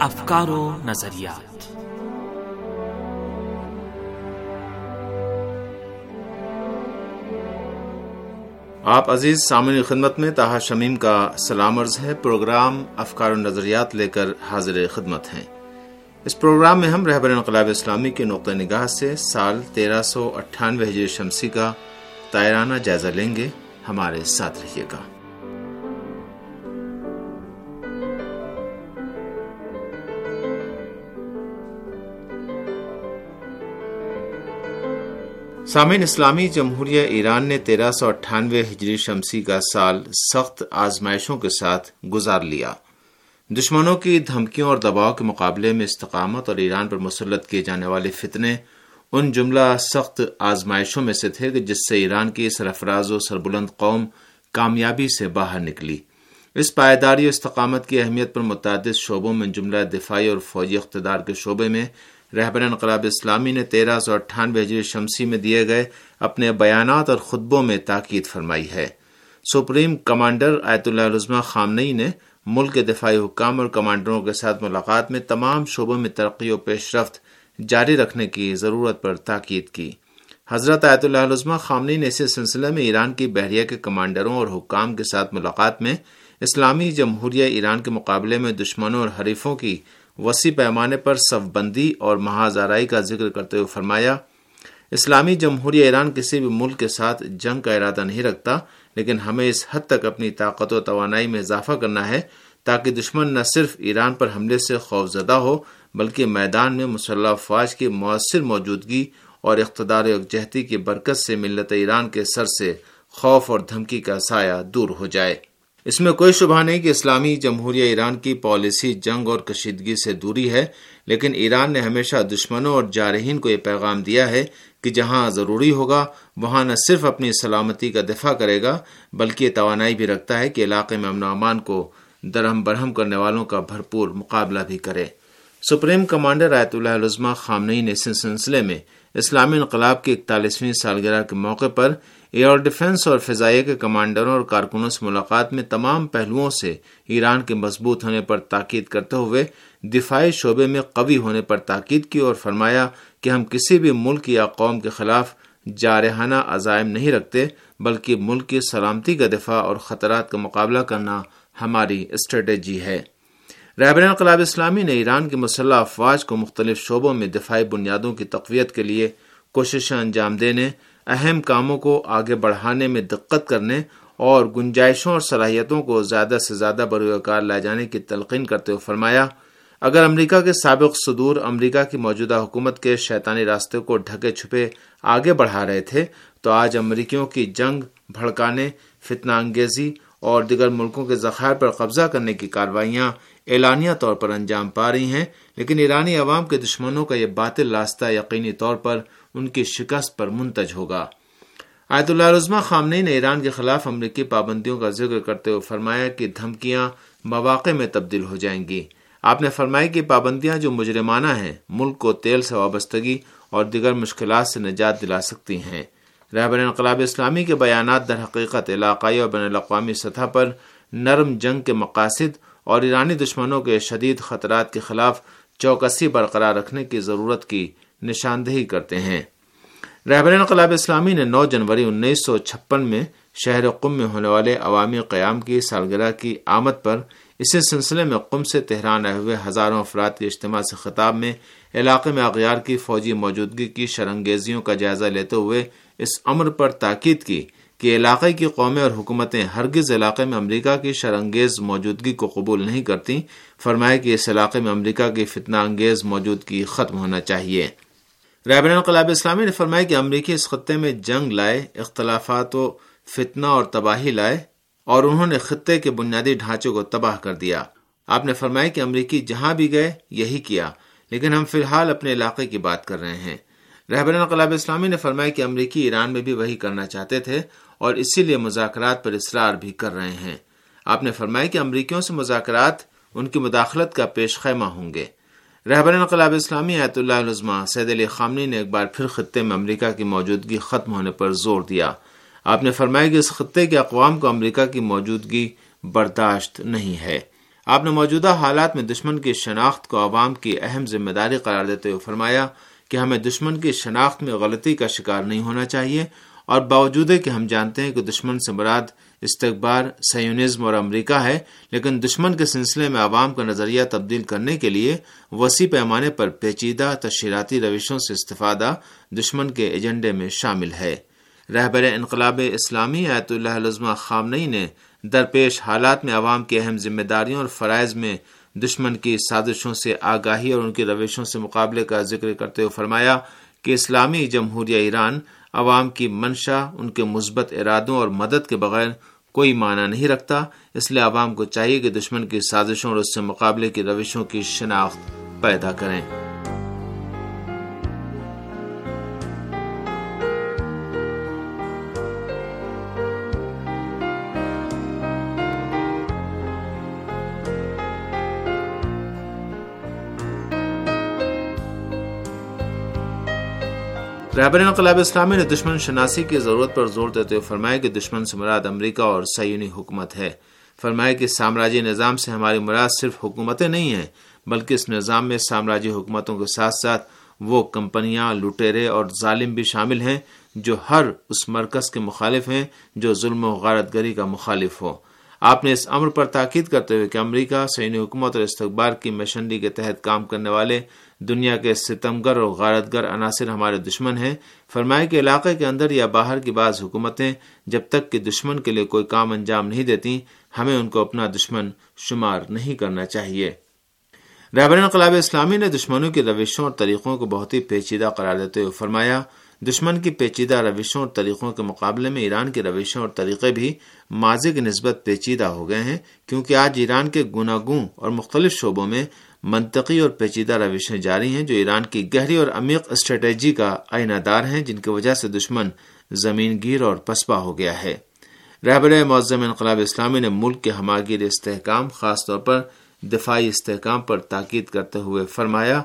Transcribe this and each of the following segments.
افکار و نظریات۔ آپ عزیز سامعین خدمت میں تاہا شمیم کا سلام عرض ہے۔ پروگرام افکار و نظریات لے کر حاضر خدمت ہیں۔ اس پروگرام میں ہم رہبر انقلاب اسلامی کے نقطۂ نگاہ سے سال تیرہ سو اٹھانوے ہجری شمسی کا تائرانہ جائزہ لیں گے۔ ہمارے ساتھ رہیے گا۔ سامعین اسلامی جمہوریہ ایران نے تیرہ سو اٹھانوے ہجری شمسی کا سال سخت آزمائشوں کے ساتھ گزار لیا۔ دشمنوں کی دھمکیوں اور دباؤ کے مقابلے میں استقامت اور ایران پر مسلط کیے جانے والے فتنے ان جملہ سخت آزمائشوں میں سے تھے جس سے ایران کی سرفراز و سربلند قوم کامیابی سے باہر نکلی۔ اس پائیداری و استقامت کی اہمیت پر متعدد شعبوں میں جملہ دفاعی اور فوجی اقتدار کے شعبے میں رہبر انقلاب اسلامی نے تیرہ سو اٹھانوے ہجری شمسی میں دیے گئے اپنے بیانات اور خطبوں میں تاکید فرمائی ہے۔ سپریم کمانڈر آیت اللہ عظمہ خامنئی نے ملک کے دفاعی حکام اور کمانڈروں کے ساتھ ملاقات میں تمام شعبوں میں ترقی و پیش رفت جاری رکھنے کی ضرورت پر تاکید کی۔ حضرت آیت اللہ عظمہ خامنئی نے اسی سلسلے میں ایران کی بحریہ کے کمانڈروں اور حکام کے ساتھ ملاقات میں اسلامی جمہوریہ ایران کے مقابلے میں دشمنوں اور حریفوں کی وسیع پیمانے پر صف بندی اور محاذ کا ذکر کرتے ہوئے فرمایا، اسلامی جمہوریہ ایران کسی بھی ملک کے ساتھ جنگ کا ارادہ نہیں رکھتا، لیکن ہمیں اس حد تک اپنی طاقت و توانائی میں اضافہ کرنا ہے تاکہ دشمن نہ صرف ایران پر حملے سے خوف زدہ ہو، بلکہ میدان میں مسلح افواج کی مؤثر موجودگی اور اقتدار یکجہتی کی برکت سے ملت ایران کے سر سے خوف اور دھمکی کا سایہ دور ہو جائے۔ اس میں کوئی شبہ نہیں کہ اسلامی جمہوریہ ایران کی پالیسی جنگ اور کشیدگی سے دوری ہے، لیکن ایران نے ہمیشہ دشمنوں اور جارحین کو یہ پیغام دیا ہے کہ جہاں ضروری ہوگا، وہاں نہ صرف اپنی سلامتی کا دفاع کرے گا، بلکہ یہ توانائی بھی رکھتا ہے کہ علاقے میں امن و امان کو درہم برہم کرنے والوں کا بھرپور مقابلہ بھی کرے۔ سپریم کمانڈر آیت اللہ عظمہ خامنئی نے اس سلسلے میں اسلامی انقلاب کی اکتالیسویں سالگرہ کے موقع پر ایئر ڈیفنس اور فضائیہ کے کمانڈروں اور کارکنوں سے ملاقات میں تمام پہلوؤں سے ایران کے مضبوط ہونے پر تاکید کرتے ہوئے دفاعی شعبے میں قوی ہونے پر تاکید کی اور فرمایا کہ ہم کسی بھی ملک یا قوم کے خلاف جارحانہ عزائم نہیں رکھتے، بلکہ ملک کی سلامتی کا دفاع اور خطرات کا مقابلہ کرنا ہماری اسٹریٹجی ہے۔ رہبر انقلاب اسلامی نے ایران کی مسلح افواج کو مختلف شعبوں میں دفاعی بنیادوں کی تقویت کے لیے کوششیں انجام دینے اہم کاموں کو آگے بڑھانے میں دقت کرنے اور گنجائشوں اور صلاحیتوں کو زیادہ سے زیادہ بروکار لائے جانے کی تلقین کرتے ہوئے فرمایا، اگر امریکہ کے سابق صدور امریکہ کی موجودہ حکومت کے شیطانی راستے کو ڈھکے چھپے آگے بڑھا رہے تھے، تو آج امریکیوں کی جنگ، بھڑکانے، فتنہ انگیزی اور دیگر ملکوں کے ذخائر پر قبضہ کرنے کی کاروائیاں اعلانیہ طور پر انجام پا رہی ہیں، لیکن ایرانی عوام کے دشمنوں کا یہ باطل راستہ یقینی طور پر ان کی شکست پر منتج ہوگا۔ آیت اللہ رزما خامنئی نے ایران کے خلاف امریکی پابندیوں کا ذکر کرتے ہوئے فرمایا کہ دھمکیاں مواقع میں تبدیل ہو جائیں گی۔ آپ نے فرمایا کہ پابندیاں جو مجرمانہ ہیں، ملک کو تیل سے وابستگی اور دیگر مشکلات سے نجات دلا سکتی ہیں۔ رہبر انقلاب اسلامی کے بیانات در حقیقت علاقائی اور بین الاقوامی سطح پر نرم جنگ کے مقاصد اور ایرانی دشمنوں کے شدید خطرات کے خلاف چوکسی برقرار رکھنے کی ضرورت کی نشاندہی کرتے ہیں۔ رہبر انقلاب اسلامی نے نو جنوری انیس سو چھپن میں شہر قم میں ہونے والے عوامی قیام کی سالگرہ کی آمد پر اسی سلسلے میں قم سے تہران آئے ہوئے ہزاروں افراد کے اجتماع سے خطاب میں علاقے میں اغیار کی فوجی موجودگی کی شرنگیزیوں کا جائزہ لیتے ہوئے اس امر پر تاکید کی کہ علاقے کی قومیں اور حکومتیں ہرگز علاقے میں امریکہ کی شرنگیز موجودگی کو قبول نہیں کرتی فرمائے کہ اس علاقے میں امریکہ کی فتنہ انگیز موجودگی ختم ہونا چاہیے۔ رہبر انقلاب اسلامی نے فرمایا کہ امریکی اس خطے میں جنگ لائے، اختلافات و فتنہ اور تباہی لائے۔ اور انہوں نے خطے کے بنیادی ڈھانچے کو تباہ کر دیا۔ آپ نے فرمایا کہ امریکی جہاں بھی گئے یہی کیا، لیکن ہم فی الحال اپنے علاقے کی بات کر رہے ہیں۔ رہبر انقلاب اسلامی نے فرمایا کہ امریکی ایران میں بھی وہی کرنا چاہتے تھے اور اسی لیے مذاکرات پر اصرار بھی کر رہے ہیں۔ آپ نے فرمایا کہ امریکیوں سے مذاکرات ان کی مداخلت کا پیش خیمہ ہوں گے۔ رہبر انقلاب اسلامی آیت اللہ علزمہ سید علی خامنی نے ایک بار پھر خطے میں امریکہ کی موجودگی ختم ہونے پر زور دیا۔ آپ نے فرمایا کہ اس خطے کے اقوام کو امریکہ کی موجودگی برداشت نہیں ہے۔ آپ نے موجودہ حالات میں دشمن کی شناخت کو عوام کی اہم ذمہ داری قرار دیتے ہوئے فرمایا کہ ہمیں دشمن کی شناخت میں غلطی کا شکار نہیں ہونا چاہیے اور باوجود کہ ہم جانتے ہیں کہ دشمن سے مراد استقبار سیونزم اور امریکہ ہے، لیکن دشمن کے سلسلے میں عوام کا نظریہ تبدیل کرنے کے لیے وسیع پیمانے پر پیچیدہ تشہیراتی روشوں سے استفادہ دشمن کے ایجنڈے میں شامل ہے۔ رہبر انقلاب اسلامی آیت اللہ لزمہ خامنئی نے درپیش حالات میں عوام کی اہم ذمہ داریوں اور فرائض میں دشمن کی سازشوں سے آگاہی اور ان کی روشوں سے مقابلے کا ذکر کرتے ہوئے فرمایا کہ اسلامی جمہوریہ ایران عوام کی منشا، ان کے مثبت ارادوں اور مدد کے بغیر کوئی معنی نہیں رکھتا، اس لیے عوام کو چاہیے کہ دشمن کی سازشوں اور اس سے مقابلے کی روشوں کی شناخت پیدا کریں۔ رہبر انقلاب اسلامی نے دشمن شناسی کی ضرورت پر زور دیتے ہوئے فرمایا کہ دشمن سے مراد امریکہ اور سیونی حکومت ہے۔ فرمایا کہ سامراجی نظام سے ہماری مراد صرف حکومتیں نہیں ہیں، بلکہ اس نظام میں سامراجی حکومتوں کے ساتھ ساتھ وہ کمپنیاں لٹیرے اور ظالم بھی شامل ہیں جو ہر اس مرکز کے مخالف ہیں جو ظلم و غارت گری کا مخالف ہو۔ آپ نے اس امر پر تاکید کرتے ہوئے کہ امریکہ، سینی حکومت اور استقبار کی مشنڈی کے تحت کام کرنے والے دنیا کے ستمگر اور غارت گر عناصر ہمارے دشمن ہیں۔ فرمائے کے علاقے کے اندر یا باہر کی بعض حکومتیں جب تک کہ دشمن کے لیے کوئی کام انجام نہیں دیتی، ہمیں ان کو اپنا دشمن شمار نہیں کرنا چاہیے۔ رہبر انقلاب اسلامی نے دشمنوں کی روشوں اور طریقوں کو بہت ہی پیچیدہ قرار دیتے ہوئے فرمایا دشمن کی پیچیدہ روشوں اور طریقوں کے مقابلے میں ایران کی روشوں اور طریقے بھی ماضی کی نسبت پیچیدہ ہو گئے ہیں، کیونکہ آج ایران کے گناگوں اور مختلف شعبوں میں منطقی اور پیچیدہ روشیں جاری ہیں جو ایران کی گہری اور عمیق اسٹریٹجی کا آئینہ دار ہیں، جن کی وجہ سے دشمن زمین گیر اور پسپا ہو گیا ہے۔ رہبر معظم انقلاب اسلامی نے ملک کے ہماگیر استحکام، خاص طور پر دفاعی استحکام پر تاکید کرتے ہوئے فرمایا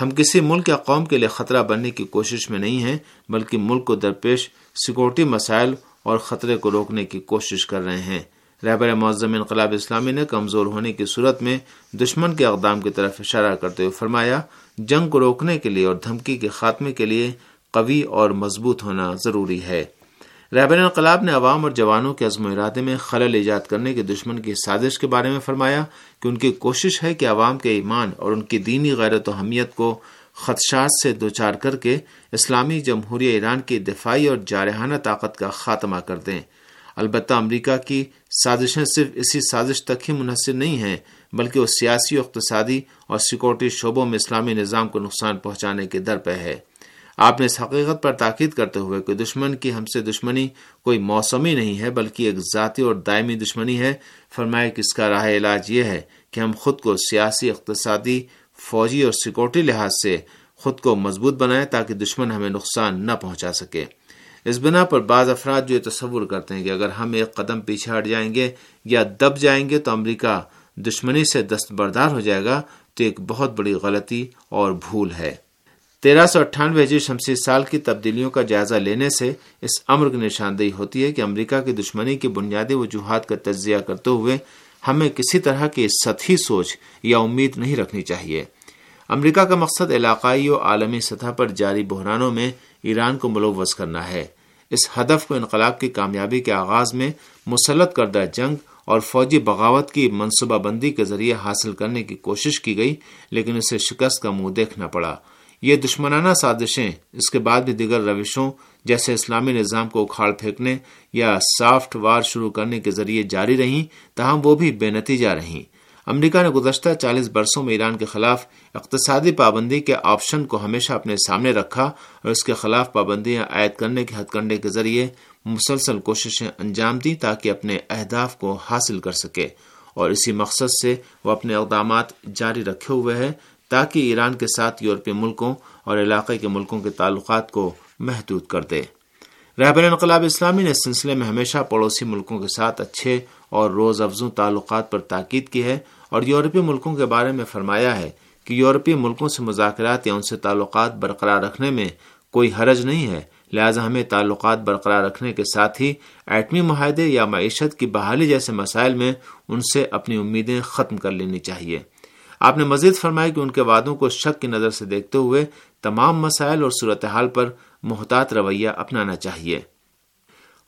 ہم کسی ملک یا قوم کے لیے خطرہ بننے کی کوشش میں نہیں ہیں، بلکہ ملک کو درپیش سیکورٹی مسائل اور خطرے کو روکنے کی کوشش کر رہے ہیں۔ رہبر معظم انقلاب اسلامی نے کمزور ہونے کی صورت میں دشمن کے اقدام کی طرف اشارہ کرتے ہوئے فرمایا، جنگ کو روکنے کے لیے اور دھمکی کے خاتمے کے لیے قوی اور مضبوط ہونا ضروری ہے۔ رہبر انقلاب نے عوام اور جوانوں کے عزم و ارادے میں خلل ایجاد کرنے کے دشمن کی سازش کے بارے میں فرمایا کہ ان کی کوشش ہے کہ عوام کے ایمان اور ان کی دینی غیرت و حمیت کو خدشات سے دوچار کر کے اسلامی جمہوریہ ایران کی دفاعی اور جارحانہ طاقت کا خاتمہ کر دیں۔ البتہ امریکہ کی سازشیں صرف اسی سازش تک ہی منحصر نہیں ہیں، بلکہ وہ سیاسی، اقتصادی اور سیکورٹی شعبوں میں اسلامی نظام کو نقصان پہنچانے کے در پہ ہے۔ آپ نے اس حقیقت پر تاکید کرتے ہوئے کہ دشمن کی ہم سے دشمنی کوئی موسمی نہیں ہے، بلکہ ایک ذاتی اور دائمی دشمنی ہے۔ فرمائے کہ اس کا راہ علاج یہ ہے کہ ہم خود کو سیاسی، اقتصادی، فوجی اور سیکورٹی لحاظ سے خود کو مضبوط بنائیں تاکہ دشمن ہمیں نقصان نہ پہنچا سکے۔ اس بنا پر بعض افراد جو یہ تصور کرتے ہیں کہ اگر ہم ایک قدم پیچھے ہٹ جائیں گے یا دب جائیں گے تو امریکہ دشمنی سے دستبردار ہو جائے گا، تو ایک بہت بڑی غلطی اور بھول ہے۔ تیرہ سو اٹھانوے ہجری شمسی سال کی تبدیلیوں کا جائزہ لینے سے اس امر کی نشاندہی ہوتی ہے کہ امریکہ کی دشمنی کی بنیادی وجوہات کا تجزیہ کرتے ہوئے ہمیں کسی طرح کی سطحی سوچ یا امید نہیں رکھنی چاہیے۔ امریکہ کا مقصد علاقائی و عالمی سطح پر جاری بحرانوں میں ایران کو ملوث کرنا ہے۔ اس ہدف کو انقلاب کی کامیابی کے آغاز میں مسلط کردہ جنگ اور فوجی بغاوت کی منصوبہ بندی کے ذریعے حاصل کرنے کی کوشش کی گئی، لیکن اسے شکست کا منہ دیکھنا پڑا۔ یہ دشمنانہ سازشیں، اس کے بعد بھی دیگر روشوں جیسے اسلامی نظام کو اکھاڑ پھینکنے یا سافٹ وار شروع کرنے کے ذریعے جاری رہیں، تاہم وہ بھی بے نتیجہ رہیں۔ امریکہ نے گزشتہ چالیس برسوں میں ایران کے خلاف اقتصادی پابندی کے آپشن کو ہمیشہ اپنے سامنے رکھا اور اس کے خلاف پابندیاں عائد کرنے کے ہتھ کنڈے کے ذریعے مسلسل کوششیں انجام دی تاکہ اپنے اہداف کو حاصل کر سکے۔ اور اسی مقصد سے وہ اپنے اقدامات جاری رکھے ہوئے ہے تاکہ ایران کے ساتھ یورپی ملکوں اور علاقے کے ملکوں کے تعلقات کو محدود کر دے۔ رہبر انقلاب اسلامی نے اس سلسلے میں ہمیشہ پڑوسی ملکوں کے ساتھ اچھے اور روز افزوں تعلقات پر تاکید کی ہے اور یورپی ملکوں کے بارے میں فرمایا ہے کہ یورپی ملکوں سے مذاکرات یا ان سے تعلقات برقرار رکھنے میں کوئی حرج نہیں ہے، لہٰذا ہمیں تعلقات برقرار رکھنے کے ساتھ ہی ایٹمی معاہدے یا معیشت کی بحالی جیسے مسائل میں ان سے اپنی امیدیں ختم کر لینی چاہیے۔ آپ نے مزید فرمایا کہ ان کے وعدوں کو شک کی نظر سے دیکھتے ہوئے تمام مسائل اور صورتحال پر محتاط رویہ اپنانا چاہیے۔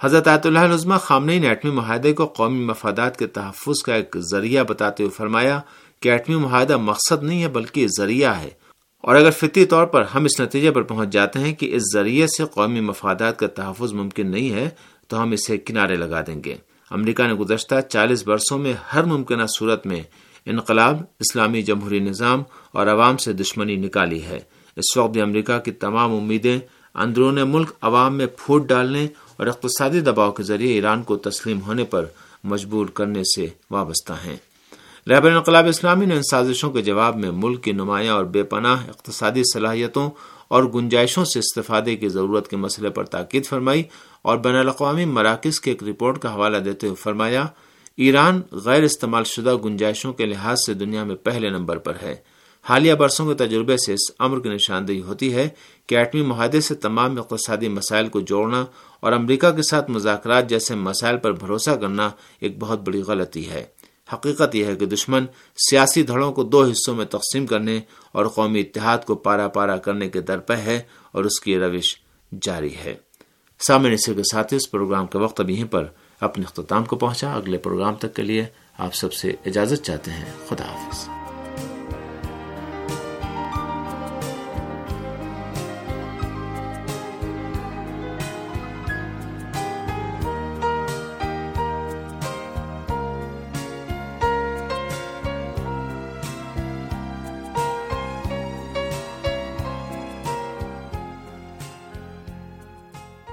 حضرت آیت اللہ عظمہ خامنئی نے ایٹمی معاہدے کو قومی مفادات کے تحفظ کا ایک ذریعہ بتاتے ہوئے فرمایا کہ ایٹمی معاہدہ مقصد نہیں ہے بلکہ ذریعہ ہے۔ اور اگر فطری طور پر ہم اس نتیجے پر پہنچ جاتے ہیں کہ اس ذریعے سے قومی مفادات کا تحفظ ممکن نہیں ہے تو ہم اسے کنارے لگا دیں گے۔ امریکہ نے گزشتہ چالیس برسوں میں ہر ممکنہ صورت میں انقلاب، اسلامی جمہوری نظام اور عوام سے دشمنی نکالی ہے۔ اس وقت بھی امریکہ کی تمام امیدیں اندرون ملک عوام میں پھوٹ ڈالنے اور اقتصادی دباؤ کے ذریعے ایران کو تسلیم ہونے پر مجبور کرنے سے وابستہ ہیں۔ رہبر انقلاب اسلامی نے ان سازشوں کے جواب میں ملک کی نمایاں اور بے پناہ اقتصادی صلاحیتوں اور گنجائشوں سے استفادے کی ضرورت کے مسئلے پر تاکید فرمائی اور بین الاقوامی مراکز کی ایک رپورٹ کا حوالہ دیتے ہوئے فرمایا ایران غیر استعمال شدہ گنجائشوں کے لحاظ سے دنیا میں پہلے نمبر پر ہے۔ حالیہ برسوں کے تجربے سے اس امر کی نشاندہی ہوتی ہے کہ ایٹمی معاہدے سے تمام اقتصادی مسائل کو جوڑنا اور امریکہ کے ساتھ مذاکرات جیسے مسائل پر بھروسہ کرنا ایک بہت بڑی غلطی ہے۔ حقیقت یہ ہے کہ دشمن سیاسی دھڑوں کو دو حصوں میں تقسیم کرنے اور قومی اتحاد کو پارا پارا کرنے کے درپے ہے اور اس کی روش جاری ہے۔ سامنے اسی کے ساتھ اس پروگرام کے وقت اب یہیں پر۔ اپنے اختتام کو پہنچا۔ اگلے پروگرام تک کے لیے آپ سب سے اجازت چاہتے ہیں۔ خدا حافظ۔